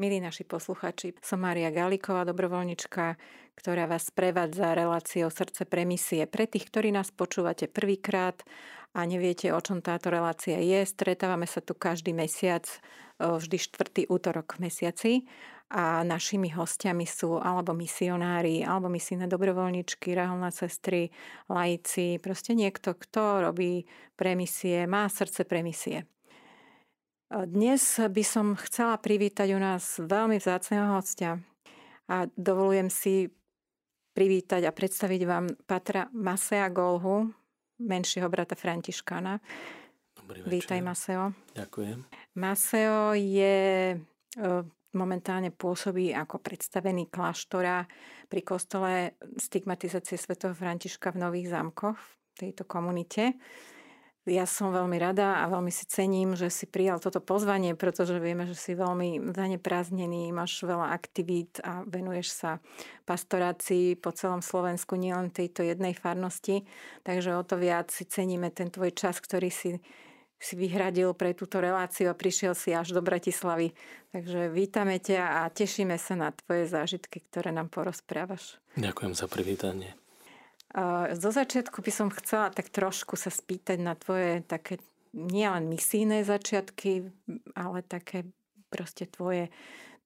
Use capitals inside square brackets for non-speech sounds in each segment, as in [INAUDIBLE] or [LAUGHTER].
Milí naši posluchači, som Mária Galiková, dobrovoľnička, ktorá vás prevádza reláciou Srdce pre misie. Pre tých, ktorí nás počúvate prvýkrát a neviete, o čom táto relácia je, stretávame sa tu každý mesiac, vždy štvrtý útorok v mesiaci a našimi hostiami sú alebo misionári, alebo misijné dobrovoľničky, reholné sestry, laici, proste niekto, kto robí premisie, má srdce premisie. Dnes by som chcela privítať u nás veľmi vzácného hostia a dovolujem si privítať a predstaviť vám Patra Masea Golhu, menšieho brata Františkána. Dobrý večer. Vítaj, Maseo. Ďakujem. Maseo je momentálne pôsobí ako predstavený kláštora pri kostole stigmatizácie svätého Františka v Nových zámkoch v tejto komunite. Ja som veľmi rada a veľmi si cením, že si prijal toto pozvanie, pretože vieme, že si veľmi zaneprázdnený, máš veľa aktivít a venuješ sa pastorácii po celom Slovensku, nielen tejto jednej farnosti. Takže o to viac si ceníme ten tvoj čas, ktorý si, si vyhradil pre túto reláciu a prišiel si až do Bratislavy. Takže vítame ťa a tešíme sa na tvoje zážitky, ktoré nám porozprávaš. Ďakujem za privítanie. Zo začiatku by som chcela tak trošku sa spýtať na tvoje také nielen misijné začiatky, ale také proste tvoje,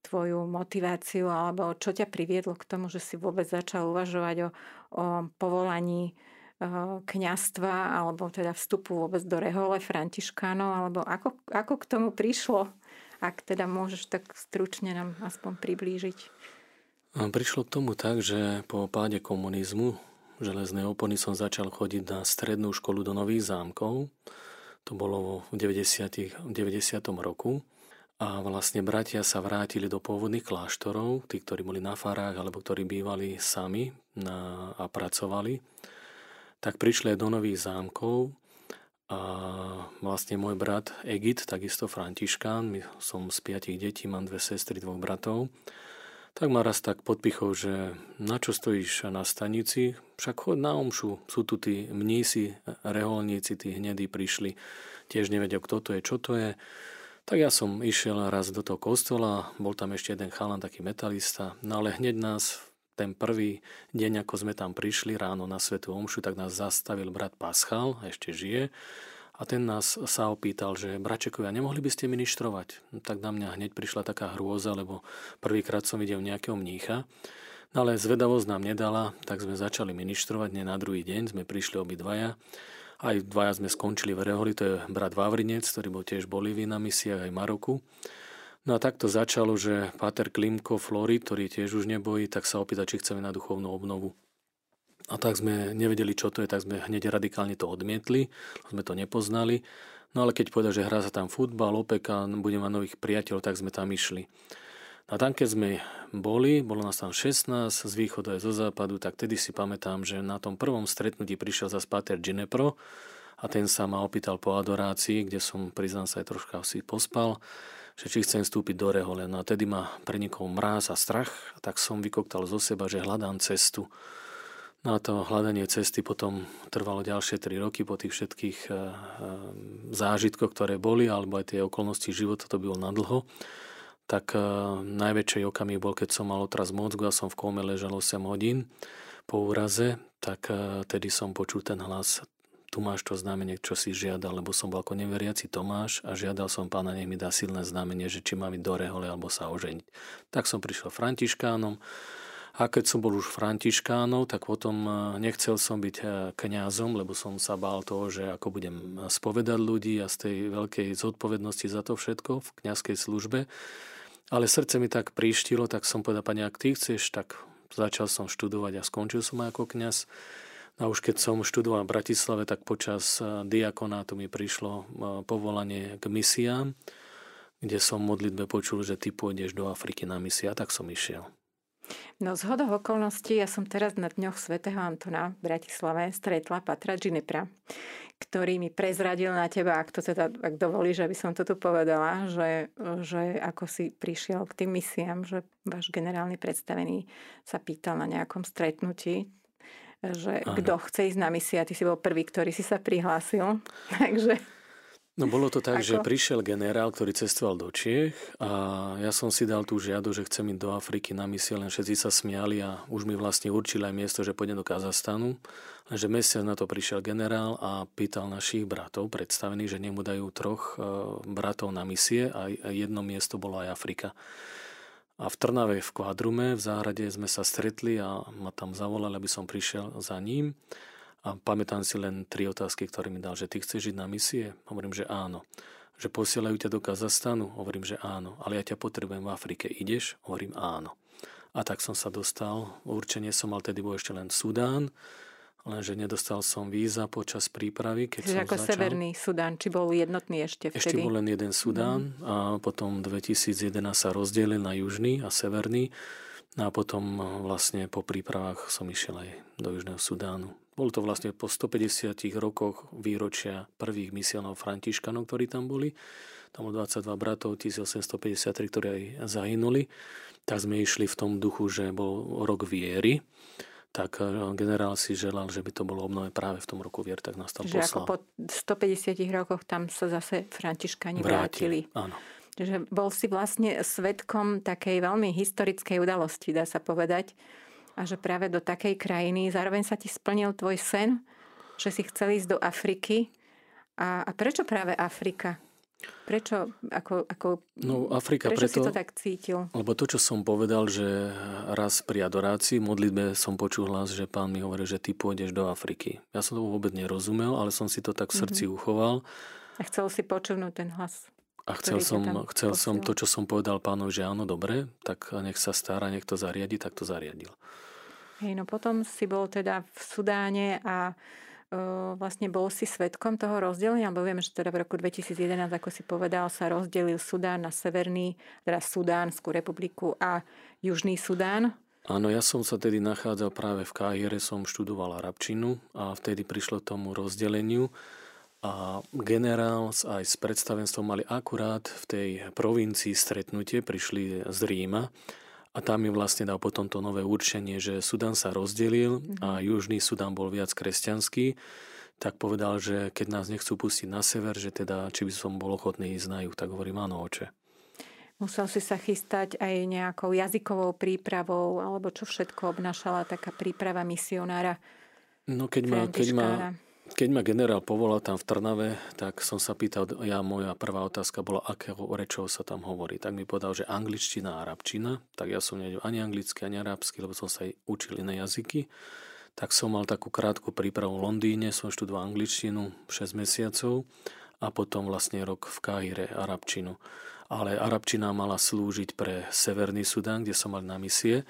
tvoju motiváciu alebo čo ťa priviedlo k tomu, že si vôbec začal uvažovať o, o povolaní kňastva alebo teda vstupu vôbec do rehole františkánov alebo ako, ako k tomu prišlo, ak teda môžeš tak stručne nám aspoň priblížiť. Prišlo k tomu tak, že po páde komunizmu železnej opony som začal chodiť na strednú školu do Nových zámkov. To bolo v 90. 90. roku. A vlastne bratia sa vrátili do pôvodných kláštorov, tí, ktorí boli na farách alebo ktorí bývali sami na, a pracovali, tak prišli do Nových zámkov a vlastne môj brat Egit, takisto Františkán, my som z piatich detí, mám dve sestry, dvoch bratov, tak ma raz tak podpichol, že na čo stojíš na stanici, však chod na omšu, sú tu tí mnísi, reholníci, tí hnedí prišli, tiež nevedia, kto to je, čo to je. Tak ja som išiel raz do toho kostola, bol tam ešte jeden chalan, taký metalista, no ale hneď nás ten prvý deň, ako sme tam prišli ráno na Svetu Omšu, tak nás zastavil brat Paschal, ešte žije, a ten nás sa opýtal, že bračekovia, nemohli by ste ministrovať? No, tak na mňa hneď prišla taká hrôza, lebo prvýkrát som videl nejakého mnícha. No ale zvedavosť nám nedala, tak sme začali ministrovať, nie na druhý deň, sme prišli obidvaja. Aj dvaja sme skončili v Reholi, to je brat Vavrinec, ktorý bol tiež Bolívii na misiách aj Maroku. No a takto začalo, že Páter Klimko Flory, ktorý tiež už nebojí, tak sa opýta, či chceme na duchovnú obnovu. A tak sme nevedeli, čo to je, tak sme hneď radikálne to odmietli, sme to nepoznali. No ale keď povedal, že hrá sa tam futbal, OPEK a bude mať nových priateľov, tak sme tam išli. A tam, keď sme boli, bolo nás tam 16 z východu aj zo západu, tak tedy si pamätám, že na tom prvom stretnutí prišiel za Pater Ginepro a ten sa ma opýtal po adorácii, kde som, priznám sa, aj troška si pospal, že či chcem vstúpiť do rehole. No a tedy ma prenikol mráz a strach, tak som vykoktal zo seba, že hľadám cestu. No a to hľadanie cesty potom trvalo ďalšie 3 roky po tých všetkých eh, eh, zážitkoch, ktoré boli, alebo aj tie okolnosti života, to bylo nadlho. Tak eh, najväčší okamih bol, keď som mal otraz mozgu a som v kóme ležal 8 hodín po úraze, tak tedy som počul ten hlas tu máš to znamenie, čo si žiadal, lebo som bol ako neveriaci Tomáš a žiadal som pána, nech mi dá silné znamenie, že či mám ísť do rehole alebo sa oženiť. Tak som prišiel františkánom, a keď som bol už františkánov, tak potom e, nechcel som byť e, kňazom, lebo som sa bál toho, že ako budem spovedať ľudí a z tej veľkej zodpovednosti za to všetko v kňazskej službe. Ale srdce mi tak príštilo, tak som povedal, pani, ak ty chceš, tak začal som študovať a skončil som ako kňaz. A už keď som študoval v Bratislave, tak počas e, diakonátu mi prišlo povolanie k misiám, kde som modlitbe počul, že ty pôjdeš do Afriky na misia, tak som išiel. No z hodou okolností ja som teraz na dňoch svätého Antona v Bratislave stretla Patra Ginepra, ktorý mi prezradil na teba, ak to teda, ak dovolíš, aby som to tu povedala, že, že ako si prišiel k tým misiám, že váš generálny predstavený sa pýtal na nejakom stretnutí, že kto chce ísť na misia, ty si bol prvý, ktorý si sa prihlásil. [LAUGHS] Takže... No bolo to tak, Ako? že prišiel generál, ktorý cestoval do Čiech a ja som si dal tú žiadu, že chcem ísť do Afriky na misie, len všetci sa smiali a už mi vlastne určili aj miesto, že pôjdem do Kazastanu. Lenže mesiac na to prišiel generál a pýtal našich bratov, predstavených, že nemu dajú troch e, bratov na misie a jedno miesto bolo aj Afrika. A v Trnave v Kvadrume v záhrade sme sa stretli a ma tam zavolali, aby som prišiel za ním. A pamätám si len tri otázky, ktoré mi dal, že ty chceš žiť na misie? Hovorím, že áno. Že posielajú ťa do Kazastanu? Hovorím, že áno. Ale ja ťa potrebujem v Afrike. Ideš? Hovorím áno. A tak som sa dostal. Určenie som mal tedy bol ešte len Sudán, lenže nedostal som víza počas prípravy. Keď Čiže som ako začal. Severný Sudán, či bol jednotný ešte vtedy? Ešte bol len jeden Sudán mm. a potom 2011 sa rozdelil na južný a severný. No a potom vlastne po prípravách som išiel aj do Južného Sudánu. Bol to vlastne po 150 rokoch výročia prvých misionov Františkanov, ktorí tam boli. Tam bolo 22 bratov, 1853, ktorí aj zahynuli. Tak sme išli v tom duchu, že bol rok viery tak eh, generál si želal, že by to bolo obnové práve v tom roku vier, tak nás tam Že poslal. ako po 150 rokoch tam sa zase Františkani vrátili. vrátili. Áno. Že bol si vlastne svetkom takej veľmi historickej udalosti, dá sa povedať a že práve do takej krajiny, zároveň sa ti splnil tvoj sen, že si chcel ísť do Afriky. A, a prečo práve Afrika? Prečo, ako, ako, no, Afrika prečo preto, si to tak cítil? Lebo to, čo som povedal, že raz pri adorácii, modlitbe som počul hlas, že pán mi hovorí, že ty pôjdeš do Afriky. Ja som to vôbec nerozumel, ale som si to tak v srdci mm-hmm. uchoval. A chcel si počuť ten hlas. A chcel som, chcel som to, čo som povedal pánovi, že áno, dobre, tak nech sa stará, nech to zariadi, tak to zariadil. Hej, no potom si bol teda v Sudáne a uh, vlastne bol si svetkom toho rozdelenia, lebo vieme, že teda v roku 2011, ako si povedal, sa rozdelil Sudán na Severný, teda Sudánskú republiku a Južný Sudán. Áno, ja som sa tedy nachádzal práve v Káhire, som študoval arabčinu a vtedy prišlo tomu rozdeleniu a generál aj s predstavenstvom mali akurát v tej provincii stretnutie, prišli z Ríma a tam mi vlastne dal potom to nové určenie, že Sudan sa rozdelil a mhm. Južný Sudan bol viac kresťanský, tak povedal, že keď nás nechcú pustiť na sever, že teda, či by som bol ochotný ísť na juh, tak hovorím, áno, oče. Musel si sa chystať aj nejakou jazykovou prípravou, alebo čo všetko obnášala taká príprava misionára? No keď ma, keď ma keď ma generál povolal tam v Trnave, tak som sa pýtal, ja moja prvá otázka bola, akého rečov sa tam hovorí. Tak mi povedal, že angličtina a arabčina, tak ja som nevedel ani anglicky, ani arabsky, lebo som sa aj učil iné jazyky. Tak som mal takú krátku prípravu v Londýne, som študoval angličtinu 6 mesiacov a potom vlastne rok v Káhire arabčinu. Ale arabčina mala slúžiť pre Severný Sudán, kde som mal na misie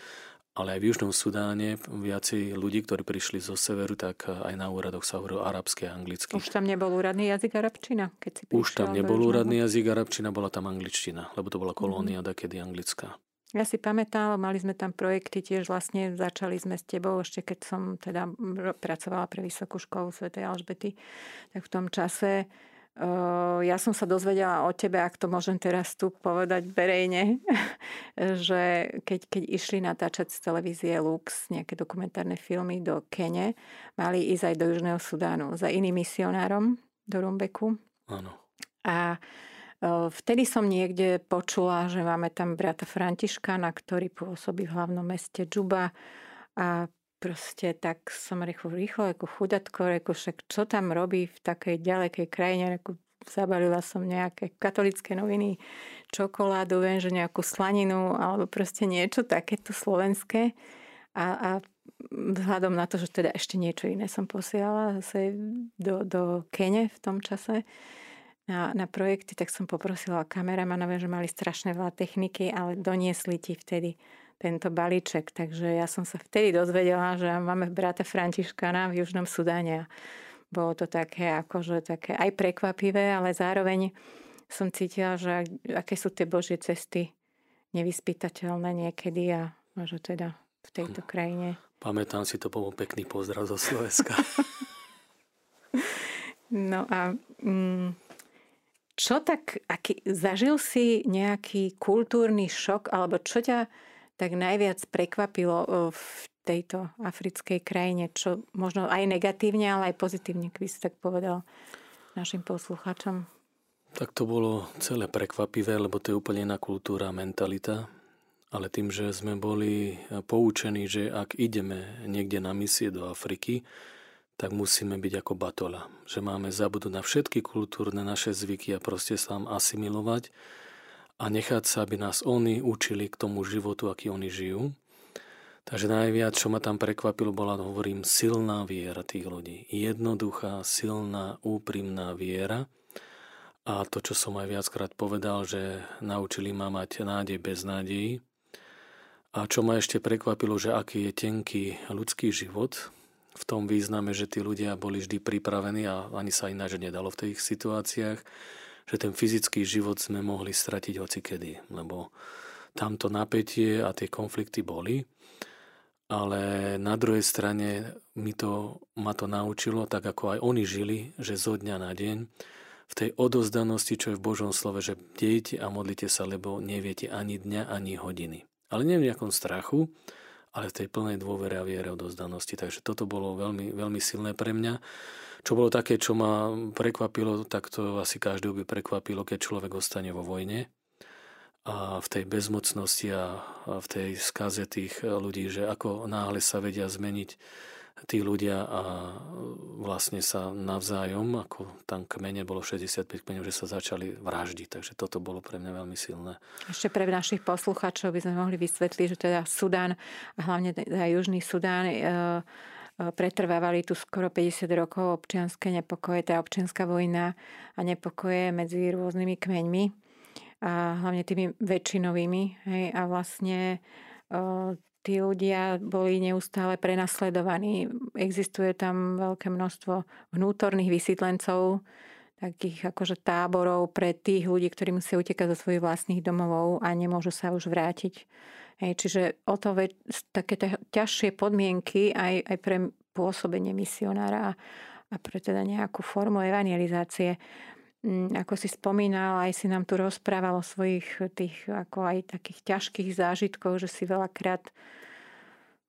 ale aj v Južnom Sudáne viacej ľudí, ktorí prišli zo severu, tak aj na úradoch sa hovorilo arabské a anglicky. Už tam nebol úradný jazyk arabčina? Keď si Už tam nebol úradný jazyk arabčina, bola tam angličtina, lebo to bola kolónia mm. kedy anglická. Ja si pamätám, mali sme tam projekty tiež vlastne, začali sme s tebou ešte keď som teda pracovala pre Vysokú školu Sv. Alžbety, tak v tom čase ja som sa dozvedela o tebe, ak to môžem teraz tu povedať verejne, [LAUGHS] že keď, keď išli natáčať z televízie Lux nejaké dokumentárne filmy do Kene, mali ísť aj do Južného Sudánu za iným misionárom do Rumbeku. Áno. A vtedy som niekde počula, že máme tam brata Františkana, ktorý pôsobí v hlavnom meste Džuba a proste tak som rýchlo, rýchlo ako chudatko, reku, však čo tam robí v takej ďalekej krajine, reku, zabalila som nejaké katolické noviny, čokoládu, viem, že nejakú slaninu, alebo proste niečo takéto slovenské. A, a vzhľadom na to, že teda ešte niečo iné som posielala zase do, do Kene v tom čase na, na projekty, tak som poprosila kameramana, že mali strašne veľa techniky, ale doniesli ti vtedy tento balíček. Takže ja som sa vtedy dozvedela, že máme brata Františkana v Južnom Sudáne. Bolo to také, akože také aj prekvapivé, ale zároveň som cítila, že aké sú tie Božie cesty nevyspytateľné niekedy a že teda v tejto krajine. Pamätám si, to bol pekný pozdrav zo Slovenska. [LAUGHS] no a mm, čo tak, aký, zažil si nejaký kultúrny šok, alebo čo ťa tak najviac prekvapilo v tejto africkej krajine, čo možno aj negatívne, ale aj pozitívne, keby si tak povedal našim poslucháčom? Tak to bolo celé prekvapivé, lebo to je úplne iná kultúra, mentalita. Ale tým, že sme boli poučení, že ak ideme niekde na misie do Afriky, tak musíme byť ako batola. Že máme zabudnúť na všetky kultúrne naše zvyky a proste sa asimilovať a nechať sa, aby nás oni učili k tomu životu, aký oni žijú. Takže najviac, čo ma tam prekvapilo, bola, hovorím, silná viera tých ľudí. Jednoduchá, silná, úprimná viera, a to, čo som aj viackrát povedal, že naučili ma mať nádej bez nádejí. A čo ma ešte prekvapilo, že aký je tenký ľudský život, v tom význame, že tí ľudia boli vždy pripravení a ani sa ináč nedalo v tých situáciách, že ten fyzický život sme mohli stratiť hocikedy, lebo tamto napätie a tie konflikty boli, ale na druhej strane mi to, ma to naučilo, tak ako aj oni žili, že zo dňa na deň v tej odozdanosti, čo je v Božom slove, že dejte a modlite sa, lebo neviete ani dňa, ani hodiny. Ale nie v nejakom strachu, ale v tej plnej dôvere a viere odozdanosti. Takže toto bolo veľmi, veľmi silné pre mňa. Čo bolo také, čo ma prekvapilo, tak to asi každého by prekvapilo, keď človek ostane vo vojne a v tej bezmocnosti a v tej skaze tých ľudí, že ako náhle sa vedia zmeniť tí ľudia a vlastne sa navzájom, ako tam kmene bolo 65 kmeňov, že sa začali vraždiť. Takže toto bolo pre mňa veľmi silné. Ešte pre našich poslucháčov by sme mohli vysvetliť, že teda Sudán a hlavne teda Južný Sudán e, e, pretrvávali tu skoro 50 rokov občianské nepokoje, tá občianská vojna a nepokoje medzi rôznymi kmeňmi a hlavne tými väčšinovými. Hej, a vlastne e, tí ľudia boli neustále prenasledovaní. Existuje tam veľké množstvo vnútorných vysídlencov, takých akože táborov pre tých ľudí, ktorí musia utekať zo svojich vlastných domovov a nemôžu sa už vrátiť. Hej, čiže o to veď, také ťažšie podmienky aj, aj pre pôsobenie misionára a pre teda nejakú formu evangelizácie. Mm, ako si spomínal, aj si nám tu rozprával o svojich tých ako aj takých ťažkých zážitkoch, že si veľakrát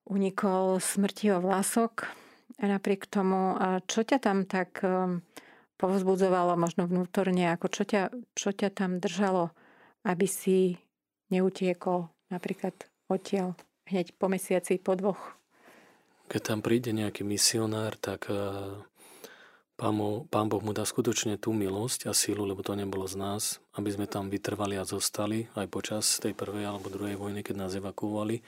unikol smrti o vlasok. A napriek tomu, čo ťa tam tak um, povzbudzovalo možno vnútorne, ako čo ťa, čo ťa tam držalo, aby si neutiekol napríklad odtiaľ hneď po mesiaci, po dvoch? Keď tam príde nejaký misionár, tak Pán, mu, Boh mu dá skutočne tú milosť a sílu, lebo to nebolo z nás, aby sme tam vytrvali a zostali aj počas tej prvej alebo druhej vojny, keď nás evakuovali.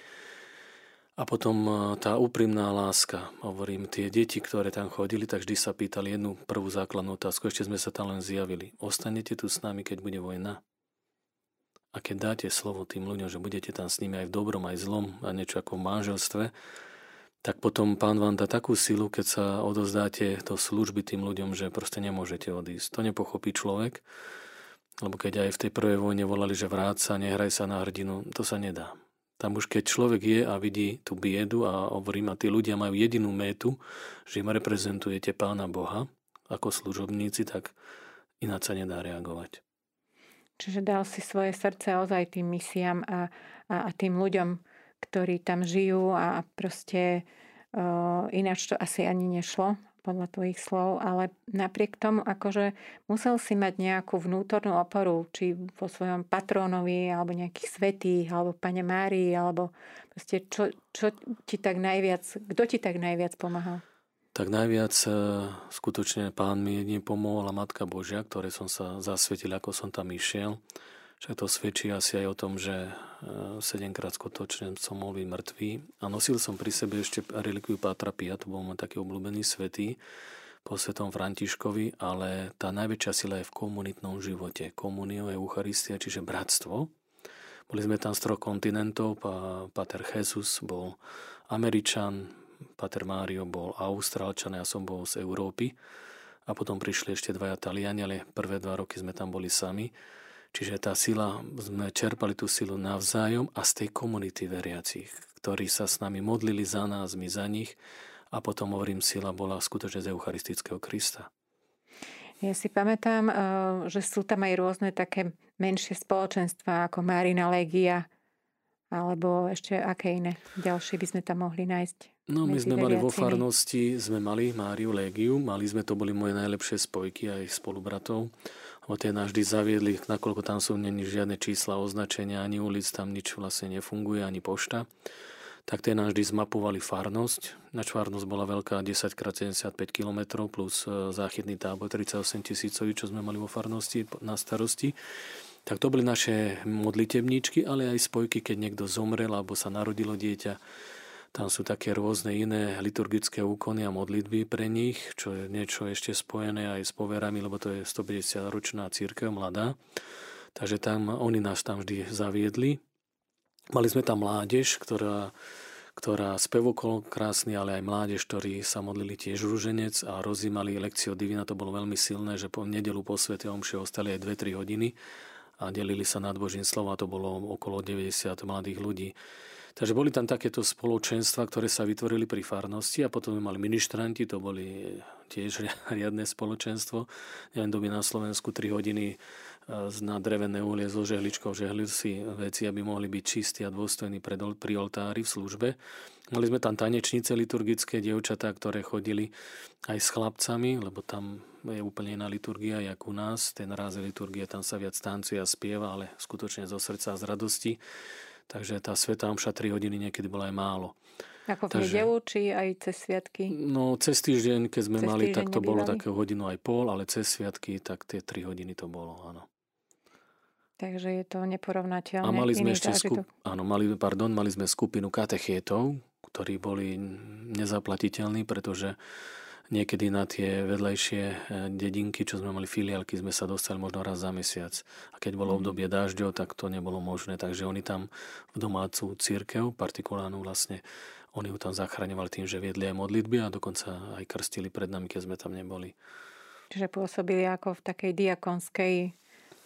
A potom e, tá úprimná láska. Hovorím, tie deti, ktoré tam chodili, tak vždy sa pýtali jednu prvú základnú otázku. Ešte sme sa tam len zjavili. Ostanete tu s nami, keď bude vojna? A keď dáte slovo tým ľuďom, že budete tam s nimi aj v dobrom, aj v zlom, a niečo ako v manželstve, tak potom pán vám dá takú silu, keď sa odozdáte do služby tým ľuďom, že proste nemôžete odísť. To nepochopí človek, lebo keď aj v tej prvej vojne volali, že vráť sa, nehraj sa na hrdinu, to sa nedá. Tam už keď človek je a vidí tú biedu a hovorím, a tí ľudia majú jedinú métu, že im reprezentujete pána Boha ako služobníci, tak ináč sa nedá reagovať. Čiže dal si svoje srdce ozaj tým misiám a, a, a tým ľuďom, ktorí tam žijú a proste uh, ináč to asi ani nešlo podľa tvojich slov, ale napriek tomu akože musel si mať nejakú vnútornú oporu, či vo svojom patrónovi, alebo nejakých svetých, alebo pane Márii, alebo proste čo, čo ti tak najviac, kto ti tak najviac pomáhal? Tak najviac skutočne pán mi jedine pomohol a Matka Božia, ktoré som sa zasvetil, ako som tam išiel. Však to svedčí asi aj o tom, že 7 e, krát skutočne som mohol byť mŕtvý. A nosil som pri sebe ešte relikviu Pátra Pia, to bol môj taký obľúbený svetý po svetom Františkovi, ale tá najväčšia sila je v komunitnom živote. Komunio, Eucharistia, čiže bratstvo. Boli sme tam z troch kontinentov, Pater Jesus bol Američan, Pater Mário bol Austrálčan, ja som bol z Európy a potom prišli ešte dvaja Taliani, ale prvé dva roky sme tam boli sami. Čiže tá sila, sme čerpali tú silu navzájom a z tej komunity veriacich, ktorí sa s nami modlili za nás, my za nich a potom, hovorím, sila bola skutočne z Eucharistického Krista. Ja si pamätám, eh, že sú tam aj rôzne také menšie spoločenstva ako Marina Legia, alebo ešte aké iné ďalšie by sme tam mohli nájsť? No my sme mali vo farnosti, sme mali Máriu Legiu, mali sme, to boli moje najlepšie spojky aj spolubratov lebo tie nás vždy zaviedli, nakoľko tam sú není žiadne čísla, označenia, ani ulic, tam nič vlastne nefunguje, ani pošta tak tie nás vždy zmapovali farnosť. Nač farnosť bola veľká 10x75 km plus e, záchytný tábor 38 tisícový, čo sme mali vo farnosti na starosti. Tak to boli naše modlitebníčky, ale aj spojky, keď niekto zomrel alebo sa narodilo dieťa. Tam sú také rôzne iné liturgické úkony a modlitby pre nich, čo je niečo ešte spojené aj s poverami, lebo to je 150-ročná církev, mladá. Takže tam oni nás tam vždy zaviedli. Mali sme tam mládež, ktorá, ktorá spevokol krásny, ale aj mládež, ktorí sa modlili tiež rúženec a rozímali lekciu divina. To bolo veľmi silné, že po nedelu po svete omše ostali aj 2-3 hodiny a delili sa nad Božím slovom a to bolo okolo 90 mladých ľudí. Takže boli tam takéto spoločenstva, ktoré sa vytvorili pri farnosti a potom mali ministranti, to boli tiež [LAUGHS] riadne spoločenstvo. Neviem, doby na Slovensku 3 hodiny na drevené uhlie so žehličkou žehli si veci, aby mohli byť čistí a dôstojní pri oltári v službe. Mali sme tam tanečnice liturgické, dievčatá, ktoré chodili aj s chlapcami, lebo tam je úplne iná liturgia, jak u nás. Ten ráz liturgie, tam sa viac tancuje a spieva, ale skutočne zo srdca a z radosti. Takže tá sveta omša 3 hodiny niekedy bola aj málo. Ako v Takže, nedelu, či aj cez sviatky? No, cez týždeň, keď sme cez mali, tak to nebývali? bolo také hodinu aj pol, ale cez sviatky, tak tie 3 hodiny to bolo, áno. Takže je to neporovnateľné. A mali sme ešte skup... áno, mali, pardon, mali sme skupinu katechétov, ktorí boli nezaplatiteľní, pretože niekedy na tie vedlejšie e, dedinky, čo sme mali filiálky, sme sa dostali možno raz za mesiac. A keď bolo mhm. obdobie dážďov, tak to nebolo možné. Takže oni tam v domácu církev, partikulárnu vlastne, oni ju tam zachraňovali tým, že viedli aj modlitby a dokonca aj krstili pred nami, keď sme tam neboli. Čiže pôsobili ako v takej diakonskej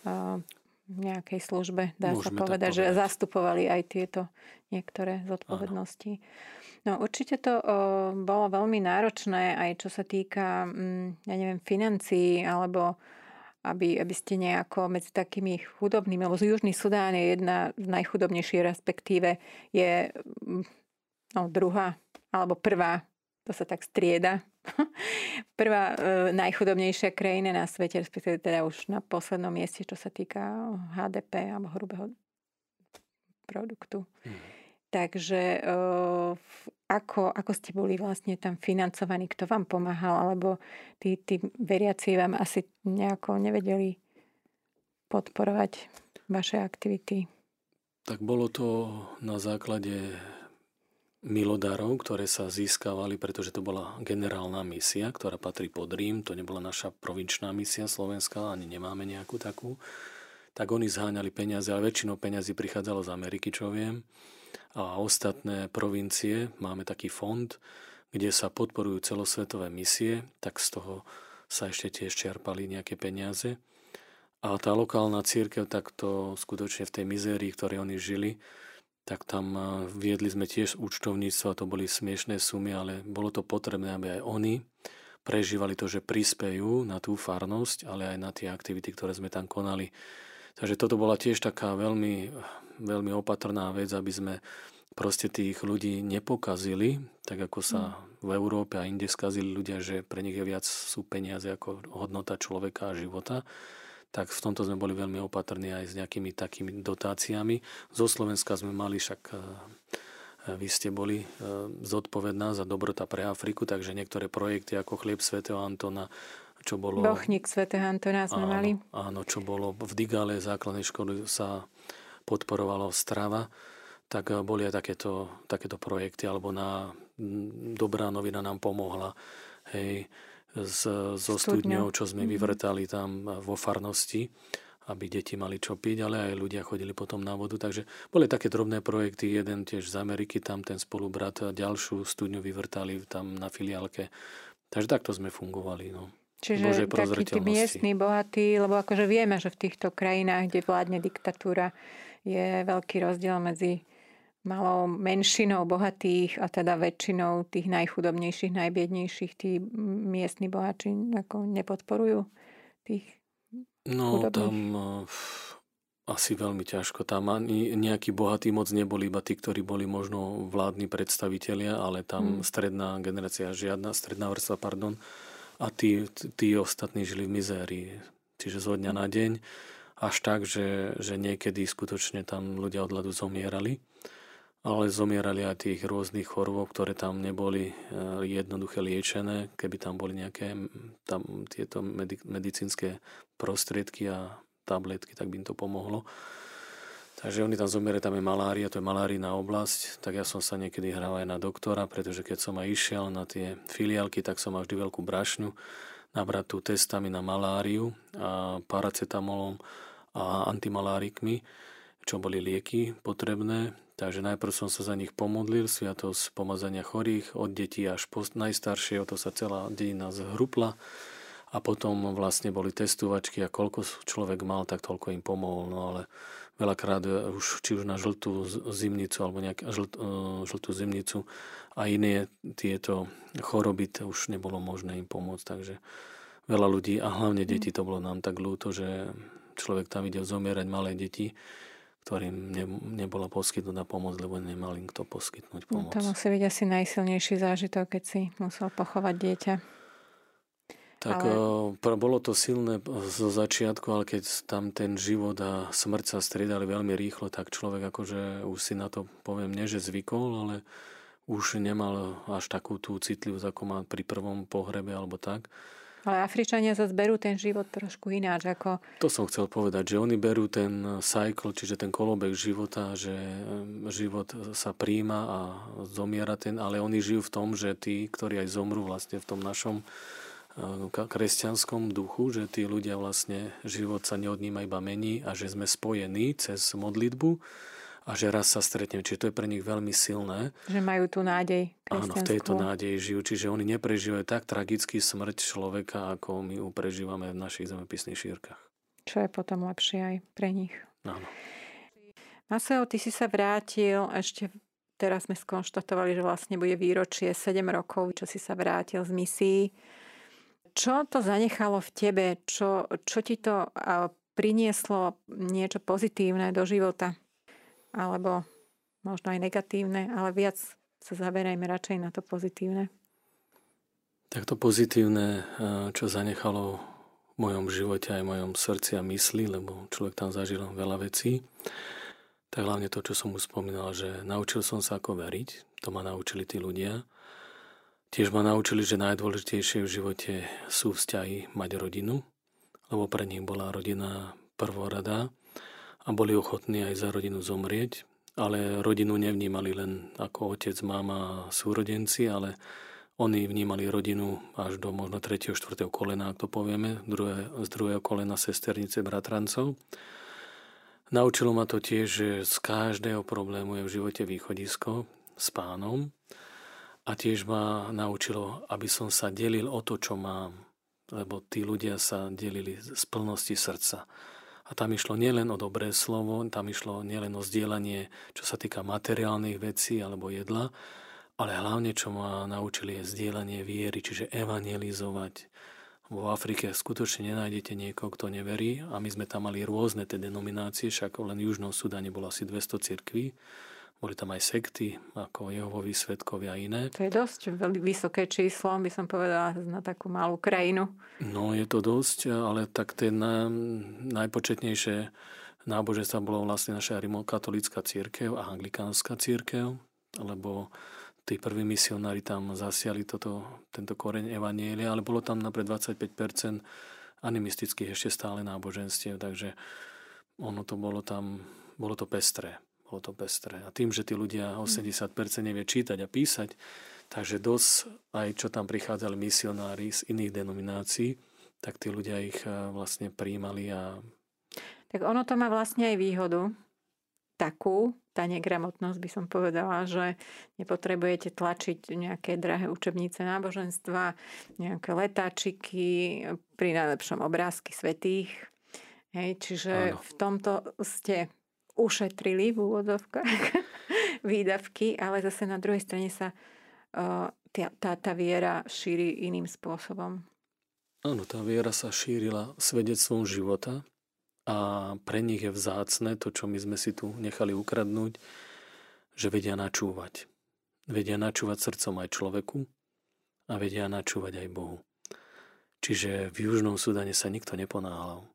uh, nejakej službe, dá Môžeme sa povedať, povedať, že zastupovali aj tieto niektoré zodpovednosti. No určite to o, bolo veľmi náročné aj čo sa týka, mm, ja neviem, financií alebo aby, aby ste nejako medzi takými chudobnými, lebo Južný Sudán je jedna z najchudobnejších, respektíve je mm, no, druhá alebo prvá to sa tak strieda. [LAUGHS] Prvá e, najchudobnejšia krajina na svete, respektíve teda už na poslednom mieste, čo sa týka HDP alebo hrubého produktu. Hmm. Takže e, ako, ako ste boli vlastne tam financovaní, kto vám pomáhal, alebo tí, tí veriaci vám asi nejako nevedeli podporovať vaše aktivity? Tak bolo to na základe milodárov, ktoré sa získavali, pretože to bola generálna misia, ktorá patrí pod Rím, to nebola naša provinčná misia slovenská, ani nemáme nejakú takú, tak oni zháňali peniaze, ale väčšinou peniazy prichádzalo z Ameriky, čo viem. A ostatné provincie, máme taký fond, kde sa podporujú celosvetové misie, tak z toho sa ešte tiež čerpali nejaké peniaze. A tá lokálna církev takto skutočne v tej mizérii, ktorej oni žili, tak tam viedli sme tiež účtovníctvo to boli smiešné sumy, ale bolo to potrebné, aby aj oni prežívali to, že prispejú na tú farnosť, ale aj na tie aktivity, ktoré sme tam konali. Takže toto bola tiež taká veľmi, veľmi opatrná vec, aby sme proste tých ľudí nepokazili, tak ako sa mm. v Európe a inde skazili ľudia, že pre nich je viac sú peniaze ako hodnota človeka a života tak v tomto sme boli veľmi opatrní aj s nejakými takými dotáciami. Zo Slovenska sme mali však e, e, vy ste boli e, zodpovedná za dobrota pre Afriku, takže niektoré projekty ako Chlieb svätého Antona, čo bolo... Bochník svätého Antona sme áno, mali. Áno, čo bolo v Digale základnej školy sa podporovalo strava, tak boli aj takéto, takéto projekty, alebo na Dobrá novina nám pomohla. Hej, z, zo studňou, čo sme mhm. vyvrtali tam vo farnosti, aby deti mali čo piť, ale aj ľudia chodili potom na vodu. Takže boli také drobné projekty, jeden tiež z Ameriky, tam ten spolubrat ďalšiu studňu vyvrtali tam na filiálke. Takže takto sme fungovali. No. Čiže taký tí miestni, bohatí, lebo akože vieme, že v týchto krajinách, kde vládne diktatúra, je veľký rozdiel medzi malou menšinou bohatých a teda väčšinou tých najchudobnejších, najbiednejších, tí miestni bohači ako nepodporujú tých No chudobných. tam uh, asi veľmi ťažko. Tam ani nejakí bohatí moc neboli, iba tí, ktorí boli možno vládni predstavitelia, ale tam hmm. stredná generácia, žiadna stredná vrstva, pardon, a tí, tí ostatní žili v mizérii. čiže zo dňa na deň, až tak, že, že niekedy skutočne tam ľudia od ľadu zomierali. Ale zomierali aj tých rôznych chorôb, ktoré tam neboli e, jednoduché liečené, keby tam boli nejaké tam tieto medicínske prostriedky a tabletky, tak by im to pomohlo. Takže oni tam zomierali, tam je malária, to je malárijná oblasť, tak ja som sa niekedy hral aj na doktora, pretože keď som aj išiel na tie filiálky, tak som mal vždy veľkú brašňu. Nabratú testami na maláriu a paracetamolom a antimalárikmi, čo boli lieky potrebné Takže najprv som sa za nich pomodlil, sviatosť pomazania chorých, od detí až po najstaršie, o to sa celá dedina zhrupla a potom vlastne boli testovačky a koľko človek mal, tak toľko im pomohol. No ale veľakrát už, či už na žltú zimnicu alebo nejakú žlt, e, žltú zimnicu a iné tieto choroby, to už nebolo možné im pomôcť. Takže veľa ľudí a hlavne deti, to bolo nám tak ľúto, že človek tam videl zomierať malé deti ktorým ne, nebola poskytnutá pomoc, lebo nemal im kto poskytnúť no, pomoc. No, to musí byť asi najsilnejší zážitok, keď si musel pochovať dieťa. Tak ale... bolo to silné zo začiatku, ale keď tam ten život a smrť sa striedali veľmi rýchlo, tak človek akože už si na to poviem, nie že zvykol, ale už nemal až takú tú citlivosť, ako má pri prvom pohrebe alebo tak. Ale Afričania zase berú ten život trošku ináč. Ako... To som chcel povedať, že oni berú ten cycle, čiže ten kolobek života, že život sa príjma a zomiera ten, ale oni žijú v tom, že tí, ktorí aj zomrú vlastne v tom našom eh, kresťanskom duchu, že tí ľudia vlastne život sa neodníma iba mení a že sme spojení cez modlitbu a že raz sa stretneme. Čiže to je pre nich veľmi silné. Že majú tú nádej Áno, v tejto nádeji žijú. Čiže oni neprežívajú tak tragický smrť človeka, ako my ju prežívame v našich zemepisných šírkach. Čo je potom lepšie aj pre nich. Áno. Maseo, ty si sa vrátil, ešte teraz sme skonštatovali, že vlastne bude výročie 7 rokov, čo si sa vrátil z misií. Čo to zanechalo v tebe? Čo, čo ti to prinieslo niečo pozitívne do života? Alebo možno aj negatívne, ale viac sa zaberajme radšej na to pozitívne. Tak to pozitívne, čo zanechalo v mojom živote aj v mojom srdci a mysli, lebo človek tam zažil veľa vecí, tak hlavne to, čo som už spomínal, že naučil som sa ako veriť, to ma naučili tí ľudia. Tiež ma naučili, že najdôležitejšie v živote sú vzťahy mať rodinu, lebo pre nich bola rodina prvorada a boli ochotní aj za rodinu zomrieť, ale rodinu nevnímali len ako otec, mama a súrodenci, ale oni vnímali rodinu až do možno 3. 4. kolena, ak to povieme, druhé, z druhého kolena sesternice bratrancov. Naučilo ma to tiež, že z každého problému je v živote východisko s pánom a tiež ma naučilo, aby som sa delil o to, čo mám, lebo tí ľudia sa delili z plnosti srdca. A tam išlo nielen o dobré slovo, tam išlo nielen o zdieľanie, čo sa týka materiálnych vecí alebo jedla, ale hlavne, čo ma naučili, je zdieľanie viery, čiže evangelizovať. Vo Afrike skutočne nenájdete niekoho, kto neverí a my sme tam mali rôzne tie denominácie, však len v Južnom Sudáne bolo asi 200 cirkví boli tam aj sekty, ako Jehovovi svetkovia a iné. To je dosť vysoké číslo, by som povedala, na takú malú krajinu. No, je to dosť, ale tak tie na, najpočetnejšie náboženstva bolo vlastne naša rimokatolická církev a anglikánska církev, lebo tí prví misionári tam zasiali toto, tento koreň evanielia, ale bolo tam napríklad 25% animistických ešte stále náboženstiev, takže ono to bolo tam, bolo to pestré bolo to pestré. A tým, že tí ľudia 80% nevie čítať a písať, takže dosť aj čo tam prichádzali misionári z iných denominácií, tak tí ľudia ich eh, vlastne príjmali a... Tak ono to má vlastne aj výhodu, takú, tá negramotnosť by som povedala, že nepotrebujete tlačiť nejaké drahé učebnice náboženstva, nejaké letáčiky, pri najlepšom obrázky svetých. Hej, čiže Áno. v tomto ste ušetrili v úvodovkách [LAUGHS] výdavky, ale zase na druhej strane sa tá, tá, tá viera šíri iným spôsobom. Áno, tá viera sa šírila svedectvom života a pre nich je vzácne to, čo my sme si tu nechali ukradnúť, že vedia načúvať. Vedia načúvať srdcom aj človeku a vedia načúvať aj Bohu. Čiže v Južnom Sudane sa nikto neponáhľal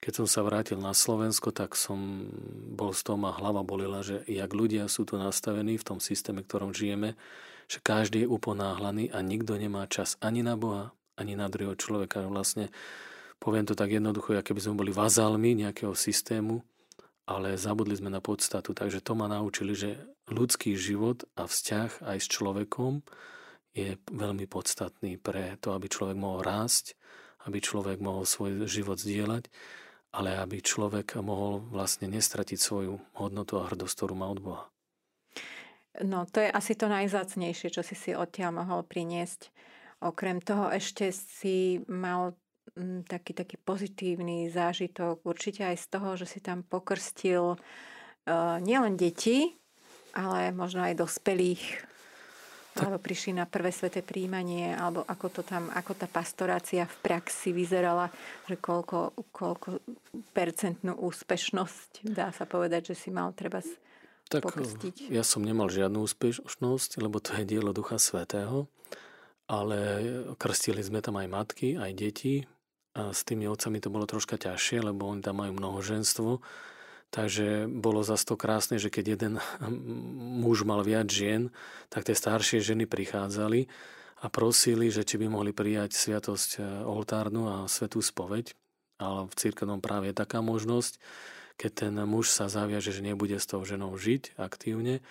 Keď som sa vrátil na Slovensko, tak som bol z toho, ma hlava bolila, že jak ľudia sú tu nastavení v tom systéme, v ktorom žijeme, že každý je uponáhlaný a nikto nemá čas ani na Boha, ani na druhého človeka. Vlastne, poviem to tak jednoducho, aké by sme boli vazálmi nejakého systému, ale zabudli sme na podstatu. Takže to ma naučili, že ľudský život a vzťah aj s človekom je veľmi podstatný pre to, aby človek mohol rásť, aby človek mohol svoj život zdieľať ale aby človek mohol vlastne nestratiť svoju hodnotu a hrdosť, ktorú má od Boha. No, to je asi to najzácnejšie, čo si si odtiaľ mohol priniesť. Okrem toho ešte si mal mm, taký, taký pozitívny zážitok, určite aj z toho, že si tam pokrstil uh, nielen deti, ale možno aj dospelých alebo prišli na prvé sveté príjmanie, alebo ako to tam, ako tá pastorácia v praxi vyzerala, že koľko, koľko percentnú úspešnosť, dá sa povedať, že si mal treba tak pokrstiť. ja som nemal žiadnu úspešnosť, lebo to je dielo Ducha Svetého, ale krstili sme tam aj matky, aj deti a s tými otcami to bolo troška ťažšie, lebo oni tam majú mnohoženstvo Takže bolo zase to krásne, že keď jeden muž mal viac žien, tak tie staršie ženy prichádzali a prosili, že či by mohli prijať sviatosť e, oltárnu a svetú spoveď. Ale v církevnom práve je taká možnosť, keď ten muž sa zaviaže, že nebude s tou ženou žiť aktívne,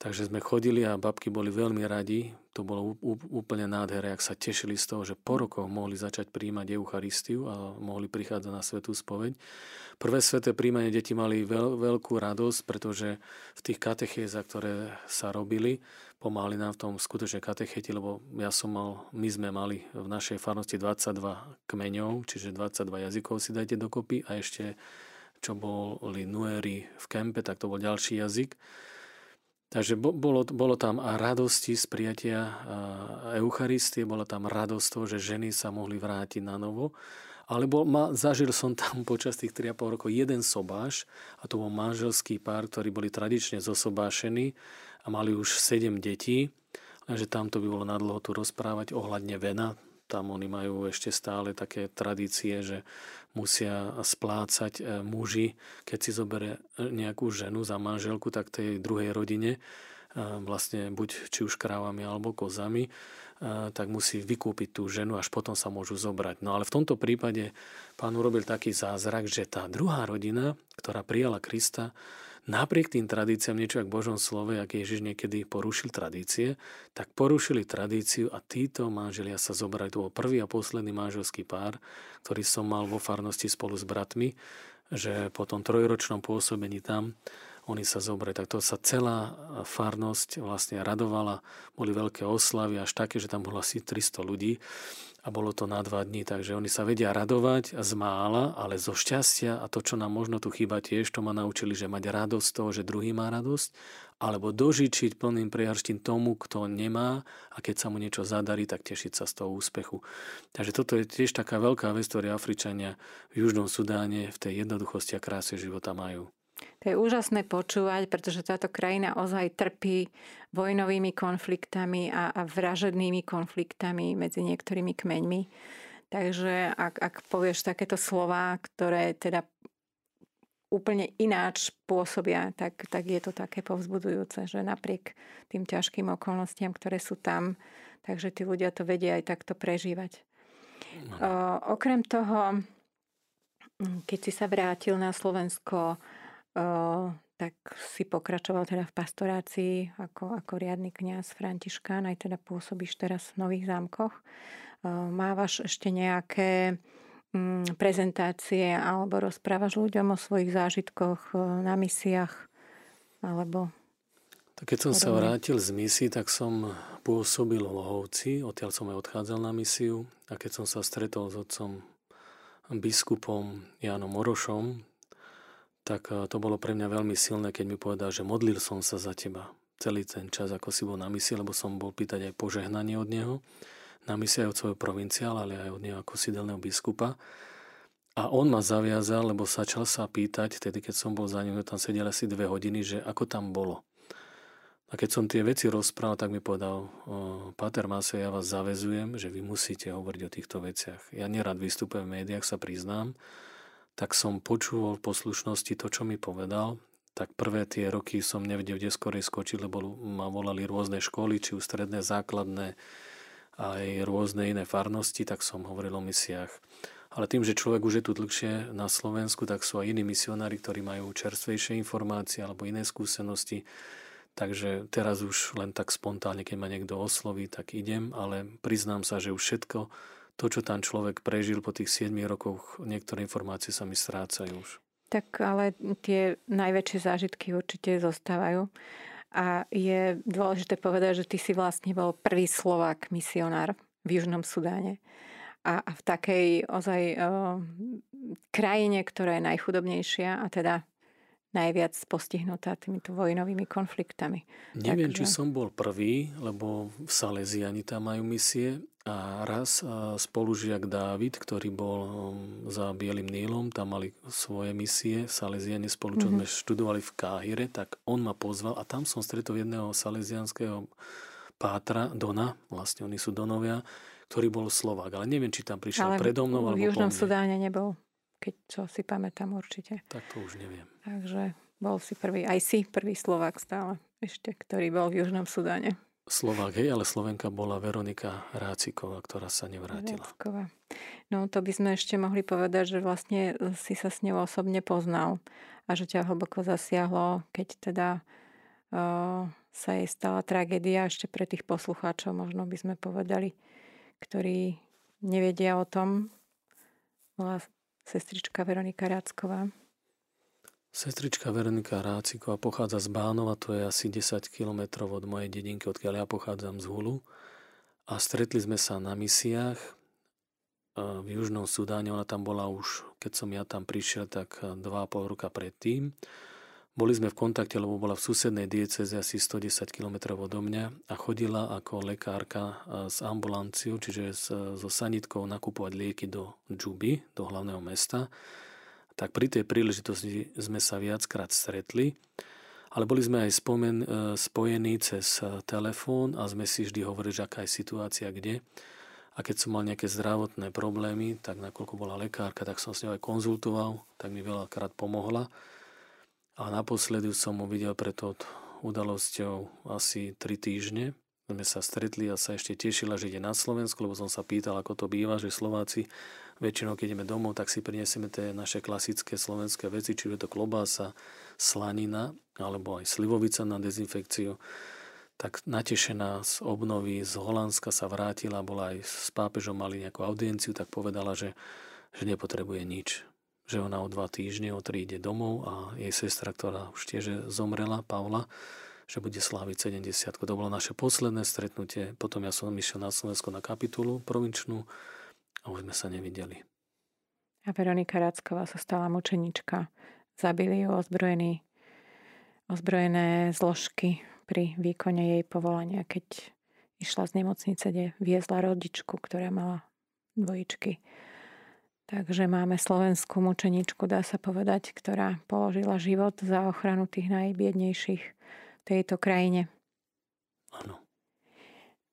Takže sme chodili a babky boli veľmi radi. To bolo úplne nádherné, ak sa tešili z toho, že po rokoch mohli začať príjmať Eucharistiu a mohli prichádzať na svetú spoveď. Prvé sveté príjmanie deti mali veľ, veľkú radosť, pretože v tých katechézach, ktoré sa robili, pomáhali nám v tom skutočne katecheti, lebo ja som mal, my sme mali v našej farnosti 22 kmeňov, čiže 22 jazykov si dajte dokopy a ešte čo boli nuery v kempe, tak to bol ďalší jazyk. Takže bolo, bolo tam radosti z prijatia Eucharistie, bola tam radosť toho, že ženy sa mohli vrátiť na novo. Ale bol, ma, zažil som tam [LAUGHS] počas tých 3,5 rokov jeden sobáš a to bol manželský pár, ktorí boli tradične zosobášení a mali už 7 detí. Takže tam to by bolo nadlho tu rozprávať ohľadne vena, tam oni majú ešte stále také tradície, že musia splácať e, muži, keď si zoberie e, nejakú ženu za manželku, tak tej druhej rodine, e, vlastne buď či už krávami alebo kozami, tak musí vykúpiť tú ženu, až potom sa môžu zobrať. No ale v tomto prípade pán urobil taký zázrak, že tá druhá rodina, ktorá prijala Krista, napriek tým tradíciám, niečo ako Božom slove, ak Ježiš niekedy porušil tradície, tak porušili tradíciu a títo manželia sa zobrali. To bol prvý a posledný manželský pár, ktorý som mal vo farnosti spolu s bratmi, že po tom trojročnom pôsobení tam oni sa zobrali. Tak to sa celá farnosť vlastne radovala, boli veľké oslavy, až také, že tam bolo asi 300 ľudí a bolo to na dva dní, takže oni sa vedia radovať z mála, ale zo šťastia a to, čo nám možno tu chýba tiež, to ma naučili, že mať radosť z toho, že druhý má radosť, alebo dožičiť plným prejažtím tomu, kto nemá a keď sa mu niečo zadarí, tak tešiť sa z toho úspechu. Takže toto je tiež taká veľká vec, ktorú Afričania v Južnom Sudáne v tej jednoduchosti a kráse života majú. To je úžasné počúvať, pretože táto krajina ozaj trpí vojnovými konfliktami a, a vražednými konfliktami medzi niektorými kmeňmi. Takže ak, ak povieš takéto slova, ktoré teda úplne ináč pôsobia, tak, tak je to také povzbudujúce, že napriek tým ťažkým okolnostiam, ktoré sú tam, takže tí ľudia to vedia aj takto prežívať. No. O, okrem toho, keď si sa vrátil na Slovensko, tak si pokračoval teda v pastorácii ako, ako riadny kňaz Františkán, aj teda pôsobíš teraz v Nových zámkoch. Mávaš ešte nejaké mm, prezentácie alebo rozprávaš ľuďom o svojich zážitkoch na misiách alebo tak keď som sa vrátil z misií, tak som pôsobil v Lohovci, odtiaľ som aj odchádzal na misiu a keď som sa stretol s otcom biskupom Jánom Orošom, tak eh, to bolo pre mňa veľmi silné, keď mi povedal, že modlil som sa za teba celý ten čas, ako si bol na misii, lebo som bol pýtať aj požehnanie od neho, na misii aj od svojho provinciála, ale aj od neho ako sidelného biskupa. A on ma zaviazal, lebo začal sa pýtať, tedy keď som bol za ním, tam sedel asi dve hodiny, že ako tam bolo. A keď som tie veci rozprával, tak mi povedal, Pater Mase, ja vás zavezujem, že vy musíte hovoriť o týchto veciach. Ja nerad vystupujem v médiách, sa priznám, tak som počul v poslušnosti to, čo mi povedal. Tak prvé tie roky som nevedel, kde skorej skočiť, lebo ma volali rôzne školy, či už stredné, základné, aj rôzne iné farnosti, tak som hovoril o misiách. Ale tým, že človek už je tu dlhšie na Slovensku, tak sú aj iní misionári, ktorí majú čerstvejšie informácie alebo iné skúsenosti. Takže teraz už len tak spontánne, keď ma niekto osloví, tak idem, ale priznám sa, že už všetko to, čo tam človek prežil po tých 7 rokoch, niektoré informácie sa mi strácajú už. Tak ale tie najväčšie zážitky určite zostávajú. A je dôležité povedať, že ty si vlastne bol prvý Slovák misionár v Južnom Sudáne. A, a v takej ozaj o, krajine, ktorá je najchudobnejšia a teda najviac postihnutá týmito vojnovými konfliktami. Neviem, Takže... či som bol prvý, lebo v Salesiani tam majú misie a raz spolužiak Dávid, ktorý bol um, za Bielým Nílom, tam mali svoje misie, Salesiani spolu, čo mm-hmm. sme študovali v Káhire, tak on ma pozval a tam som stretol jedného salesianského pátra, Dona, vlastne oni sú Donovia, ktorý bol Slovák, ale neviem, či tam prišiel ale predo mnou alebo v Južnom Sudáne nebol keď čo si pamätám určite. Tak to už neviem. Takže bol si prvý, aj si prvý Slovák stále ešte, ktorý bol v Južnom Sudáne. Slovák, hej, ale Slovenka bola Veronika Ráciková, ktorá sa nevrátila. Ráciková. No to by sme ešte mohli povedať, že vlastne si sa s ňou osobne poznal a že ťa hlboko zasiahlo, keď teda uh, sa jej stala tragédia ešte pre tých poslucháčov, možno by sme povedali, ktorí nevedia o tom. Bola sestrička Veronika Rácková. Sestrička Veronika Ráciková pochádza z Bánova, to je asi 10 km od mojej dedinky, odkiaľ ja pochádzam z Hulu. A stretli sme sa na misiách e, v Južnom Sudáne. Ona tam bola už, keď som ja tam prišiel, tak 2,5 roka predtým. Boli sme v kontakte, lebo bola v susednej dieceze asi 110 km odo mňa a chodila ako lekárka s e, ambulanciou, čiže so sanitkou nakupovať lieky do Džuby, do hlavného mesta. Tak pri tej príležitosti sme sa viackrát stretli, ale boli sme aj spomen, e, spojení cez e, telefón a sme si vždy hovorili, že aká je situácia kde. A keď som mal nejaké zdravotné problémy, tak nakoľko bola lekárka, tak som s ňou aj konzultoval, tak mi veľakrát pomohla. A naposledy som mu videl pred udalosťou asi 3 týždne. Sme sa stretli a sa ešte tešila, že ide na Slovensku, lebo som sa pýtal, ako to býva, že Slováci väčšinou, keď ideme domov, tak si prinesieme tie naše klasické slovenské veci, či je to klobása, slanina, alebo aj slivovica na dezinfekciu. Tak natešená z obnovy z Holandska sa vrátila, bola aj s pápežom, mali nejakú audienciu, tak povedala, že, že nepotrebuje nič že ona o dva týždne, o tri ide domov a jej sestra, ktorá už tiež zomrela, Pavla, že bude sláviť 70. To bolo naše posledné stretnutie. Potom ja som išiel na Slovensko na kapitulu provinčnú a už sme sa nevideli. A Veronika Racková sa stala mučenička. Zabili ju ozbrojení, ozbrojené zložky pri výkone jej povolania, keď išla z nemocnice, kde viezla rodičku, ktorá mala dvojičky Takže máme slovenskú mučeničku, dá sa povedať, ktorá položila život za ochranu tých najbiednejších v tejto krajine. Áno.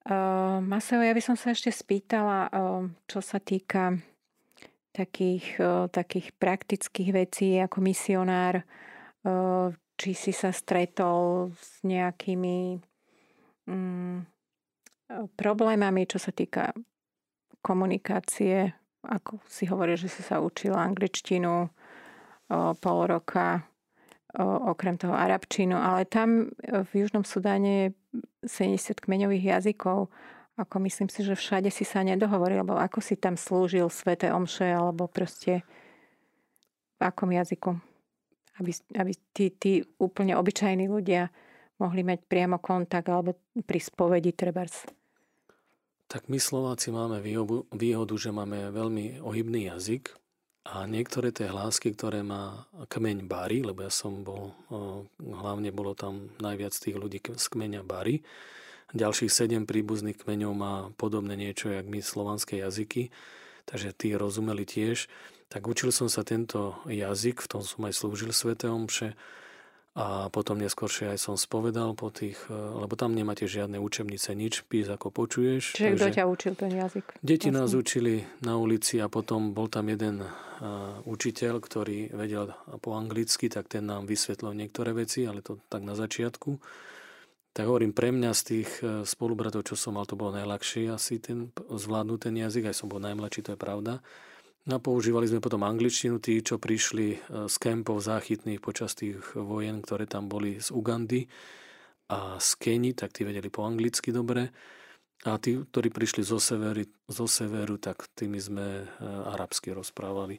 Uh, Maseo, ja by som sa ešte spýtala, uh, čo sa týka takých, uh, takých praktických vecí ako misionár, uh, či si sa stretol s nejakými um, problémami, čo sa týka komunikácie ako si hovoril, že si sa učila angličtinu o, pol roka, okrem toho arabčinu, ale tam e, v Južnom Sudáne je 70 kmeňových jazykov, ako myslím si, že všade si sa nedohovoril, lebo ako si tam slúžil Svete Omše, alebo proste v akom jazyku? Aby, aby tí, tí úplne obyčajní ľudia mohli mať priamo kontakt alebo pri spovedi trebárs. Tak my Slováci máme výhodu, že máme veľmi ohybný jazyk a niektoré tie hlásky, ktoré má kmeň Bary, lebo ja som bol, hlavne bolo tam najviac tých ľudí z kmeňa Bary, ďalších sedem príbuzných kmeňov má podobné niečo, jak my slovanské jazyky, takže tí rozumeli tiež. Tak učil som sa tento jazyk, v tom som aj slúžil Svete Omše a potom neskôršie aj som spovedal po tých, e, lebo tam nemáte žiadne učebnice, nič, pís ako počuješ. Čiže kto ťa učil ten jazyk? Deti vlastne. nás učili na ulici a potom bol tam jeden uh, učiteľ, ktorý vedel po anglicky, tak ten nám vysvetlil niektoré veci, ale to tak na začiatku. Tak hovorím, pre mňa z tých e, spolubratov, čo som mal, to bolo najľahšie asi ten, zvládnuť ten jazyk, aj som bol najmladší, to je pravda. No používali sme potom angličtinu, tí, čo prišli e, z kempov záchytných počas tých vojen, ktoré tam boli z Ugandy a z Keni, tak tí vedeli po anglicky dobre. A tí, ktorí prišli zo severu, zo severu tak tými sme e, arabsky rozprávali.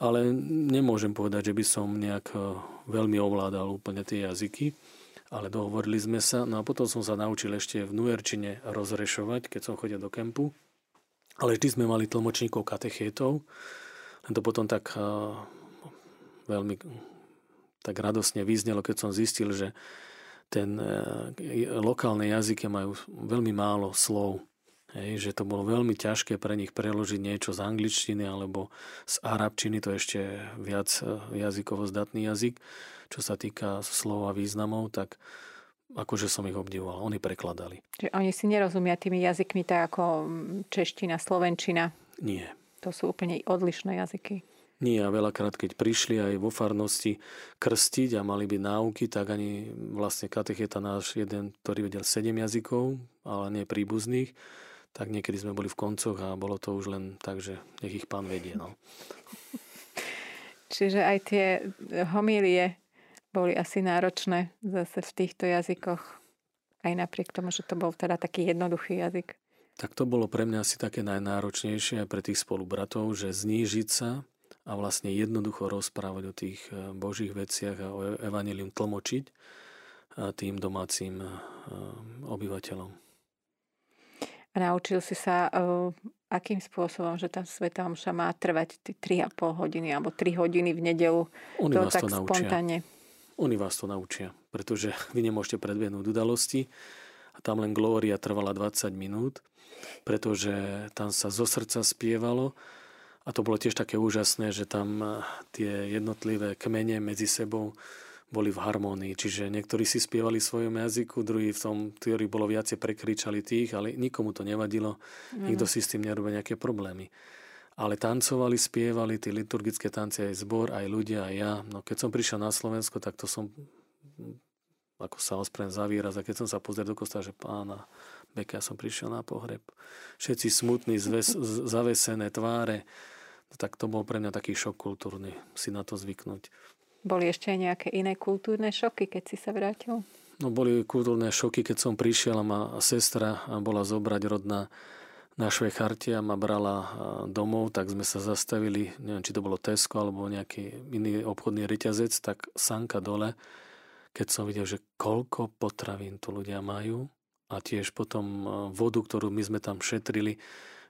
Ale nemôžem povedať, že by som nejak e, veľmi ovládal úplne tie jazyky, ale dohovorili sme sa. No a potom som sa naučil ešte v nujerčine rozrešovať, keď som chodil do kempu ale vždy sme mali tlmočníkov katechétov. Len to potom tak uh, veľmi tak radosne vyznelo, keď som zistil, že ten uh, lokálne jazyky majú veľmi málo slov. Hej, že to bolo veľmi ťažké pre nich preložiť niečo z angličtiny alebo z arabčiny, to je ešte viac jazykovo zdatný jazyk. Čo sa týka slov a významov, tak akože som ich obdivoval. Oni prekladali. Čiže oni si nerozumia tými jazykmi tak ako čeština, slovenčina? Nie. To sú úplne odlišné jazyky. Nie a veľakrát, keď prišli aj vo farnosti krstiť a mali byť náuky, tak ani vlastne katecheta náš jeden, ktorý vedel 7 jazykov, ale nie príbuzných, tak niekedy sme boli v koncoch a bolo to už len tak, že nech ich pán vedie. No. Čiže aj tie homílie boli asi náročné zase v týchto jazykoch, aj napriek tomu, že to bol teda taký jednoduchý jazyk. Tak to bolo pre mňa asi také najnáročnejšie aj pre tých spolubratov, že znížiť sa a vlastne jednoducho rozprávať o tých eh, božích veciach a o evanelium tlmočiť eh, tým domácim eh, obyvateľom. A naučil si sa, akým spôsobom, že tá Sveta Omša má trvať 3,5 hodiny alebo 3 hodiny v nedelu. Oni to tak to naučia. spontánne. Oni vás to naučia, pretože vy nemôžete predviednúť udalosti a tam len glória trvala 20 minút, pretože tam sa zo srdca spievalo a to bolo tiež také úžasné, že tam eh, tie jednotlivé kmene medzi sebou boli v harmónii. Čiže niektorí si spievali v svojom jazyku, druhý v tom, ktorí bolo viacej prekričali tých, ale nikomu to nevadilo. Mm. Nikto si s tým nerobí nejaké problémy ale tancovali, spievali tie liturgické tance aj zbor, aj ľudia, aj ja. No keď som prišiel na Slovensko, tak to som ako sa osprem za výraz a keď som sa pozrel do kosta, že pána Beka, ja som prišiel na pohreb. Všetci smutní, zves, zavesené tváre. No, tak to bol pre mňa taký šok kultúrny, si na to zvyknúť. Boli ešte aj nejaké iné kultúrne šoky, keď si sa vrátil? No boli kultúrne šoky, keď som prišiel a ma sestra bola zobrať rodná na Švecharte a ma brala domov, tak sme sa zastavili, neviem, či to bolo Tesco alebo nejaký iný obchodný reťazec, tak sanka dole, keď som videl, že koľko potravín tu ľudia majú a tiež potom vodu, ktorú my sme tam šetrili,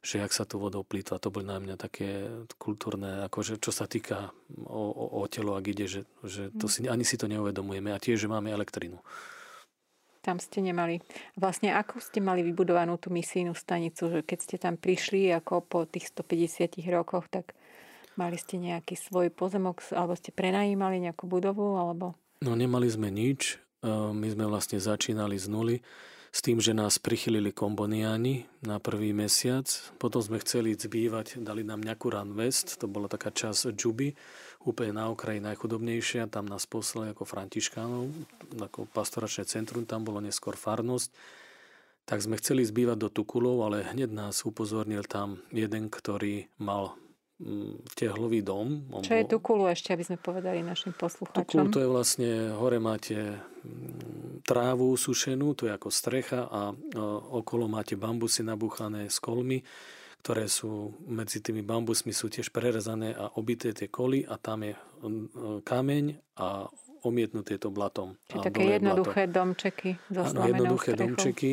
že jak sa tu vodou plýtva, to boli na mňa také kultúrne, akože čo sa týka o, o, o telo, ak ide, že, že to si, ani si to neuvedomujeme. A tiež, že máme elektrinu. Tam ste nemali. Vlastne ako ste mali vybudovanú tú misijnú stanicu, že keď ste tam prišli ako po tých 150 rokoch, tak mali ste nejaký svoj pozemok, alebo ste prenajímali nejakú budovu, alebo... No nemali sme nič. E, my sme vlastne začínali z nuly s tým, že nás prichylili komboniáni na prvý mesiac. Potom sme chceli zbývať, dali nám nejakú West, to bola taká časť Džuby, úplne na okraji najchudobnejšia, tam nás poslali ako františkánov, ako pastoračné centrum, tam bolo neskôr farnosť. Tak sme chceli zbývať do Tukulov, ale hneď nás upozornil tam jeden, ktorý mal mm, tehlový dom. On Čo bol... je Tukulu ešte, aby sme povedali našim poslucháčom? Tukul to je vlastne, hore máte mm, trávu sušenú, to je ako strecha a okolo máte bambusy nabúchané s kolmi ktoré sú medzi tými bambusmi sú tiež prerezané a obité tie koly a tam je kameň a omietnuté to blatom. Čiže také jednoduché blato. domčeky so Áno, jednoduché strechu. domčeky,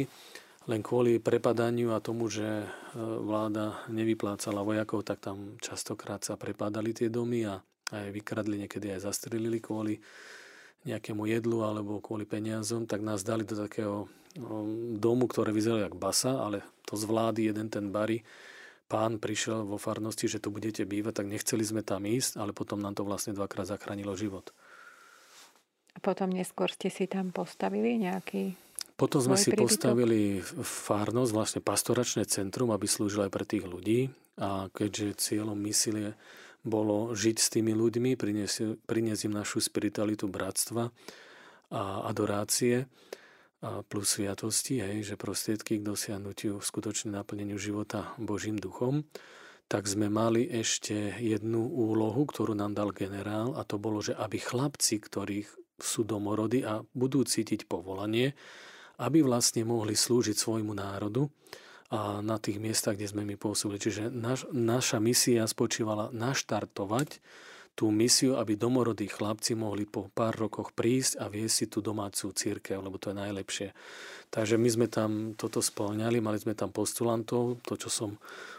len kvôli prepadaniu a tomu, že e, vláda nevyplácala vojakov, tak tam častokrát sa prepadali tie domy a aj vykradli, niekedy aj zastrelili kvôli nejakému jedlu alebo kvôli peniazom, tak nás dali do takého domu, ktoré vyzeralo jak basa, ale to z vlády jeden ten bari pán prišiel vo farnosti, že tu budete bývať, tak nechceli sme tam ísť, ale potom nám to vlastne dvakrát zachránilo život. A potom neskôr ste si tam postavili nejaký potom sme si príbytok? postavili farnosť, vlastne pastoračné centrum, aby slúžilo aj pre tých ľudí. A keďže cieľom misie bolo žiť s tými ľuďmi, priniesť, priniesť im našu spiritualitu bratstva a adorácie a plus sviatosti, hej, že prostriedky k dosiahnutiu skutočne naplneniu života Božím duchom, tak sme mali ešte jednu úlohu, ktorú nám dal generál a to bolo, že aby chlapci, ktorých sú domorody a budú cítiť povolanie, aby vlastne mohli slúžiť svojmu národu a na tých miestach, kde sme my pôsobili. Čiže naš, naša misia spočívala naštartovať tú misiu, aby domorodí chlapci mohli po pár rokoch prísť a viesť si tú domácu církev, lebo to je najlepšie. Takže my sme tam toto spĺňali, mali sme tam postulantov, to, čo som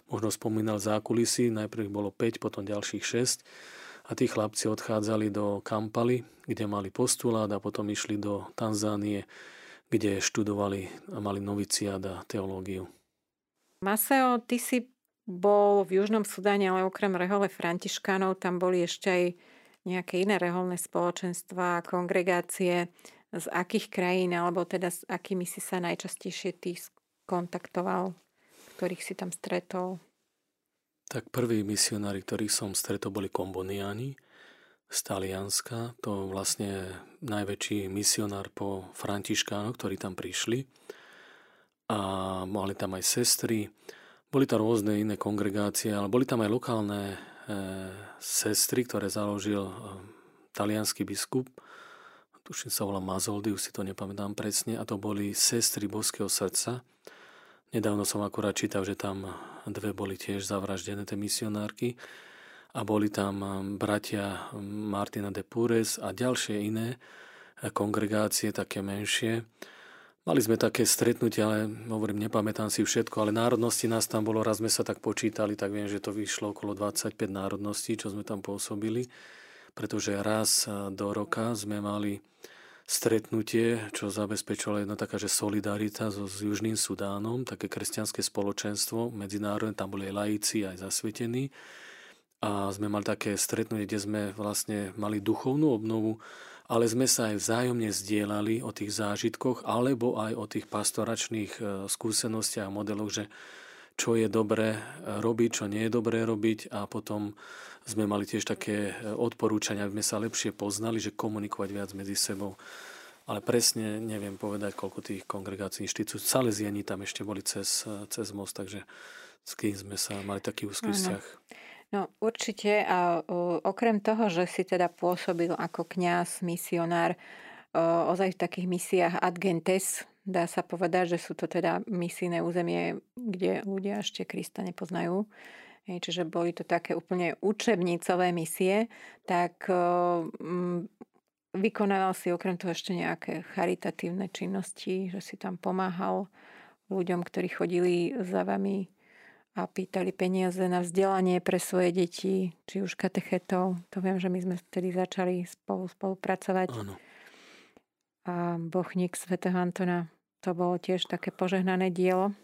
možno spomínal za kulisy, najprv ich bolo 5, potom ďalších 6 a tí chlapci odchádzali do Kampaly, kde mali postulát a potom išli do Tanzánie, kde študovali a mali noviciát a teológiu. Maseo, ty si bol v Južnom Sudáne, ale okrem rehole františkánov tam boli ešte aj nejaké iné reholné spoločenstva, kongregácie. Z akých krajín, alebo teda s akými si sa najčastejšie ty kontaktoval, ktorých si tam stretol? Tak prví misionári, ktorých som stretol, boli komboniáni z Talianska. To vlastne najväčší misionár po Františkánoch, ktorí tam prišli. A mali tam aj sestry, boli tam rôzne iné kongregácie, ale boli tam aj lokálne e, sestry, ktoré založil e, talianský biskup. Tuším sa volá Mazoldy, už si to nepamätám presne. A to boli sestry Boského srdca. Nedávno som akurát čítal, že tam dve boli tiež zavraždené, tie misionárky a boli tam um, bratia Martina de Pures a ďalšie iné eh, kongregácie, také menšie. Mali sme také stretnutie, ale hovorím, nepamätám si všetko, ale národnosti nás tam bolo, raz sme sa tak počítali, tak viem, že to vyšlo okolo 25 národností, čo sme tam pôsobili, pretože raz do roka sme mali stretnutie, čo zabezpečovala jedna taká, že solidarita so, s Južným Sudánom, také kresťanské spoločenstvo, medzinárodné, tam boli aj laici, aj zasvetení. A sme mali také stretnutie, kde sme vlastne mali duchovnú obnovu, ale sme sa aj vzájomne zdieľali o tých zážitkoch alebo aj o tých pastoračných e, skúsenostiach a modeloch, že čo je dobré robiť, čo nie je dobré robiť a potom sme mali tiež také e, odporúčania, aby sme sa lepšie poznali, že komunikovať viac medzi sebou. Ale presne neviem povedať, koľko tých kongregácií inštitúcií. Salesiani tam ešte boli cez, e, cez most, takže s kým sme sa mali taký úzky vzťah. No určite a okrem toho, že si teda pôsobil ako kňaz, misionár, ozaj v takých misiách ad gentes, dá sa povedať, že sú to teda misijné územie, kde ľudia ešte Krista nepoznajú. Čiže boli to také úplne učebnicové misie, tak vykonával si okrem toho ešte nejaké charitatívne činnosti, že si tam pomáhal ľuďom, ktorí chodili za vami a pýtali peniaze na vzdelanie pre svoje deti, či už katechetov. To viem, že my sme vtedy začali spolu spolupracovať. Áno. A bochník svätého Antona, to bolo tiež také požehnané dielo.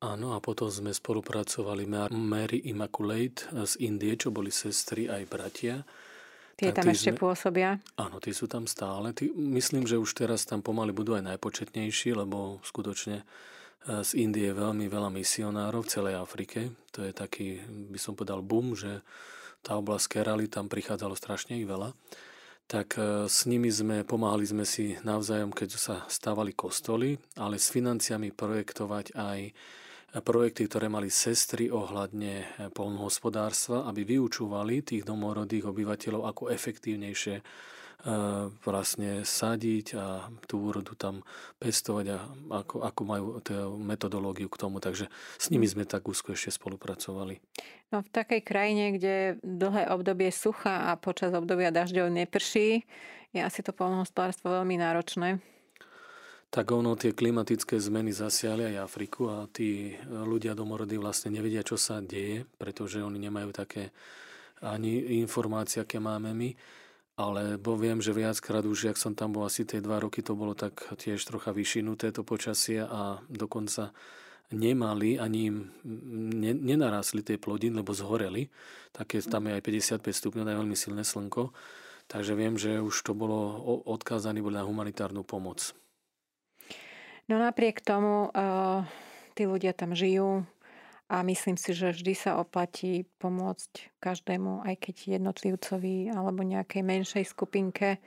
Áno, a potom sme spolupracovali Mary Immaculate z Indie, čo boli sestry aj bratia. Tie tam ešte sme... pôsobia? Áno, tí sú tam stále. Tí, myslím, že už teraz tam pomaly budú aj najpočetnejší, lebo skutočne z Indie veľmi veľa misionárov v celej Afrike. To je taký, by som povedal, boom, že tá oblasť Kerali, tam prichádzalo strašne ich veľa. Tak e, s nimi sme, pomáhali sme si navzájom, keď sa stávali kostoly, ale s financiami projektovať aj projekty, ktoré mali sestry ohľadne e, polnohospodárstva, aby vyučúvali tých domorodých obyvateľov, ako efektívnejšie vlastne sadiť a tú úrodu tam pestovať a ako, ako majú metodológiu k tomu. Takže s nimi sme tak úzko ešte spolupracovali. No v takej krajine, kde dlhé obdobie sucha a počas obdobia dažďov neprší, je asi to polnohospodárstvo veľmi náročné. Tak ono, tie klimatické zmeny zasiahli aj Afriku a tí ľudia domorodí vlastne nevedia, čo sa deje, pretože oni nemajú také ani informácie, aké máme my alebo viem, že viackrát už, jak som tam bol asi tie dva roky, to bolo tak tiež trocha vyšinuté to počasie a dokonca nemali, ani im nenarásli tie plodiny, lebo zhoreli. Také, tam je aj 55 stupňov, je veľmi silné slnko. Takže viem, že už to bolo odkázané boli na humanitárnu pomoc. No napriek tomu uh, tí ľudia tam žijú a myslím si, že vždy sa oplatí pomôcť každému, aj keď jednotlivcovi alebo nejakej menšej skupinke,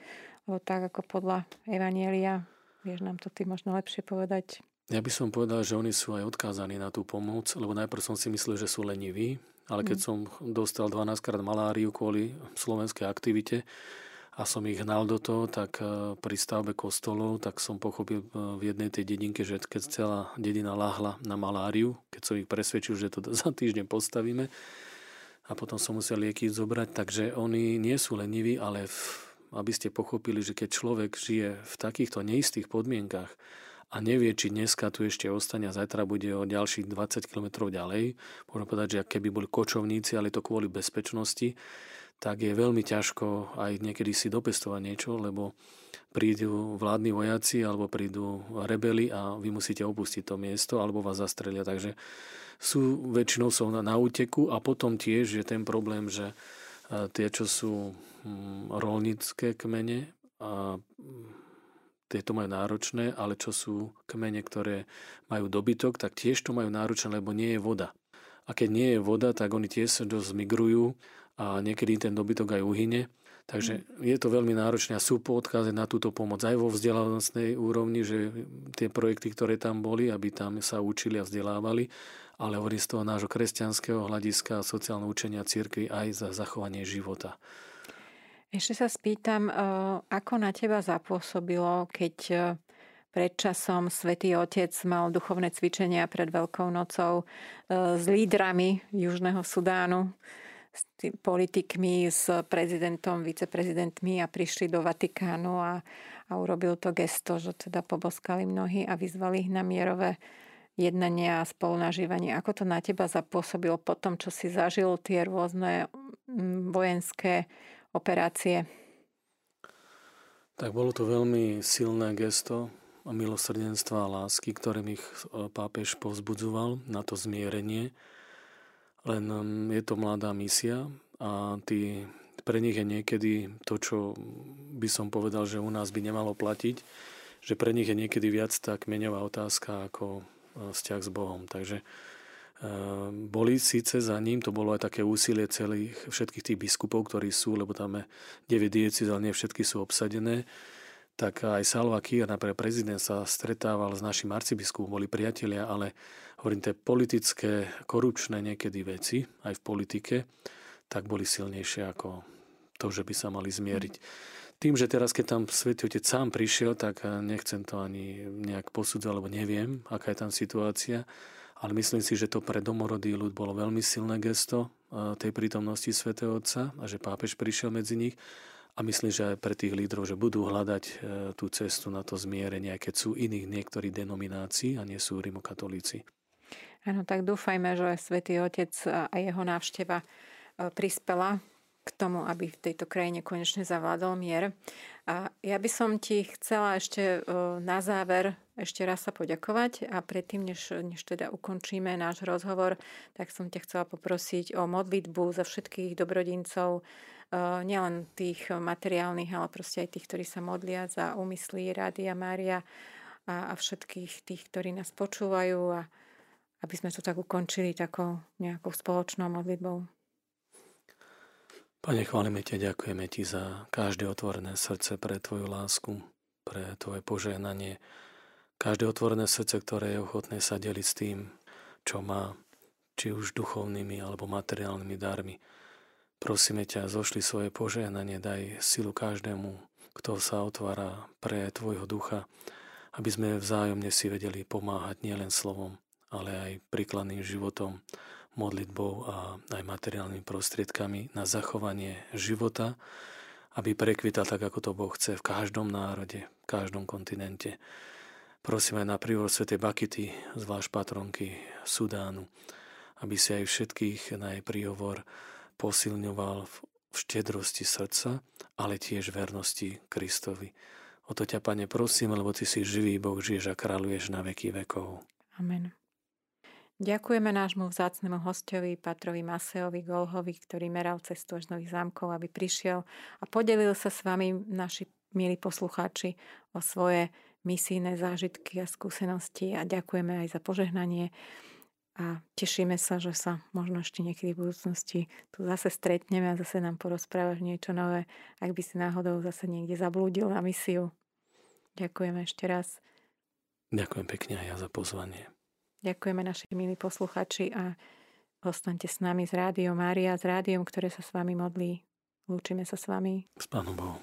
lebo tak ako podľa Evanielia, vieš nám to ty možno lepšie povedať, ja by som povedal, že oni sú aj odkázaní na tú pomoc, lebo najprv som si myslel, že sú leniví, ale keď mm. som dostal 12 krát maláriu kvôli slovenskej aktivite a som ich hnal do toho, tak e, pri stavbe kostolov, tak som pochopil e, v jednej tej dedinke, že keď celá dedina láhla na maláriu, keď som ich presvedčil, že to [LAUGHS] za týždeň postavíme a potom som musel lieky zobrať, takže oni nie sú leniví, ale v, aby ste pochopili, že keď človek žije v takýchto neistých podmienkach, a nevie, či dneska tu ešte ostane a zajtra bude o ďalších 20 km ďalej. Môžem povedať, že keby boli kočovníci, ale to kvôli bezpečnosti, tak je veľmi ťažko aj niekedy si dopestovať niečo, lebo prídu vládni vojaci alebo prídu rebeli a vy musíte opustiť to miesto alebo vás zastrelia. Takže sú väčšinou sú na, na úteku a potom tiež je ten problém, že tie, čo sú hm, rolnícke kmene a tieto majú náročné, ale čo sú kmene, ktoré majú dobytok, tak tiež to majú náročné, lebo nie je voda. A keď nie je voda, tak oni tiež dosť migrujú a niekedy ten dobytok aj uhyne. Takže mm. je to veľmi náročné a sú odkazy na túto pomoc aj vo vzdelanostnej úrovni, že tie projekty, ktoré tam boli, aby tam sa učili a vzdelávali, ale hovorí z toho nášho kresťanského hľadiska a sociálneho učenia církvy aj za zachovanie života. Ešte sa spýtam, eh, ako na teba zapôsobilo, keď eh, pred časom Svetý Otec mal duchovné cvičenia pred Veľkou nocou eh, s lídrami Južného Sudánu, s tým politikmi, s prezidentom, viceprezidentmi a prišli do Vatikánu a, a urobil to gesto, že teda poboskali mnohí a vyzvali ich na mierové jednania a spolunažívanie. Ako to na teba zapôsobilo po tom, čo si zažil tie rôzne mm, vojenské operácie? Tak bolo to veľmi silné gesto milosrdenstva a lásky, ktorým ich e, pápež povzbudzoval na to zmierenie. Len je to mladá misia a tí, pre nich je niekedy to, čo by som povedal, že u nás by nemalo platiť, že pre nich je niekedy viac tá kmeňová otázka ako e, vzťah s Bohom. Takže Ehm, boli síce za ním, to bolo aj také úsilie celých všetkých tých biskupov, ktorí sú, lebo tam je 9 diecíz, ale nie všetky sú obsadené, tak aj Salva Kier, napríklad prezident, sa stretával s našim arcibiskupom, boli priatelia, ale hovorím, tie politické, korupčné niekedy veci, aj v politike, tak boli silnejšie ako to, že by sa mali zmieriť. Tým, že teraz, keď tam Svetý Otec sám prišiel, tak nechcem to ani nejak posudzovať, lebo neviem, aká je tam situácia, ale myslím si, že to pre domorodý ľud bolo veľmi silné gesto e, tej prítomnosti svätého Otca a že pápež prišiel medzi nich a myslím, že aj pre tých lídrov, že budú hľadať e, tú cestu na to zmierenie, keď sú iných niektorých denominácií a nie sú rimokatolíci. Áno, tak dúfajme, že Svetý Otec a jeho návšteva e, prispela k tomu, aby v tejto krajine konečne zavládol mier. A ja by som ti chcela ešte na záver ešte raz sa poďakovať a predtým, než, než teda ukončíme náš rozhovor, tak som ťa chcela poprosiť o modlitbu za všetkých dobrodincov, eh, nielen tých materiálnych, ale proste aj tých, ktorí sa modlia za úmysly Rádia Mária a, a všetkých tých, ktorí nás počúvajú a aby sme to tak ukončili takou nejakou spoločnou modlitbou. Pane, chválime ťa, ďakujeme ti za každé otvorené srdce pre Tvoju lásku, pre Tvoje požehnanie, Každé otvorené srdce, ktoré je ochotné sa deliť s tým, čo má, či už duchovnými alebo materiálnymi darmi. Prosíme ťa, zošli svoje požehnanie, daj silu každému, kto sa otvára pre Tvojho ducha, aby sme vzájomne si vedeli pomáhať nielen slovom, ale aj príkladným životom, modlitbou a aj materiálnymi prostriedkami na zachovanie života, aby prekvital tak, ako to Boh chce v každom národe, v každom kontinente. Prosíme na prívod Sv. Bakity, zvlášť patronky Sudánu, aby si aj všetkých na jej príhovor posilňoval v štedrosti srdca, ale tiež vernosti Kristovi. O to ťa, Pane, prosím, lebo Ty si živý Boh, žiješ a kráľuješ na veky vekov. Amen. Ďakujeme nášmu vzácnemu hostovi, Patrovi Maseovi Golhovi, ktorý meral cestu až nových zámkov, aby prišiel a podelil sa s vami, naši milí poslucháči, o svoje misijné zážitky a skúsenosti a ďakujeme aj za požehnanie a tešíme sa, že sa možno ešte niekedy v budúcnosti tu zase stretneme a zase nám porozprávaš niečo nové, ak by si náhodou zase niekde zablúdil na misiu. Ďakujeme ešte raz. Ďakujem pekne aj ja za pozvanie. Ďakujeme naši milí posluchači a ostaňte s nami z Rádiom Mária, s rádiom, ktoré sa s vami modlí. Lúčime sa s vami. S Pánom Bohom.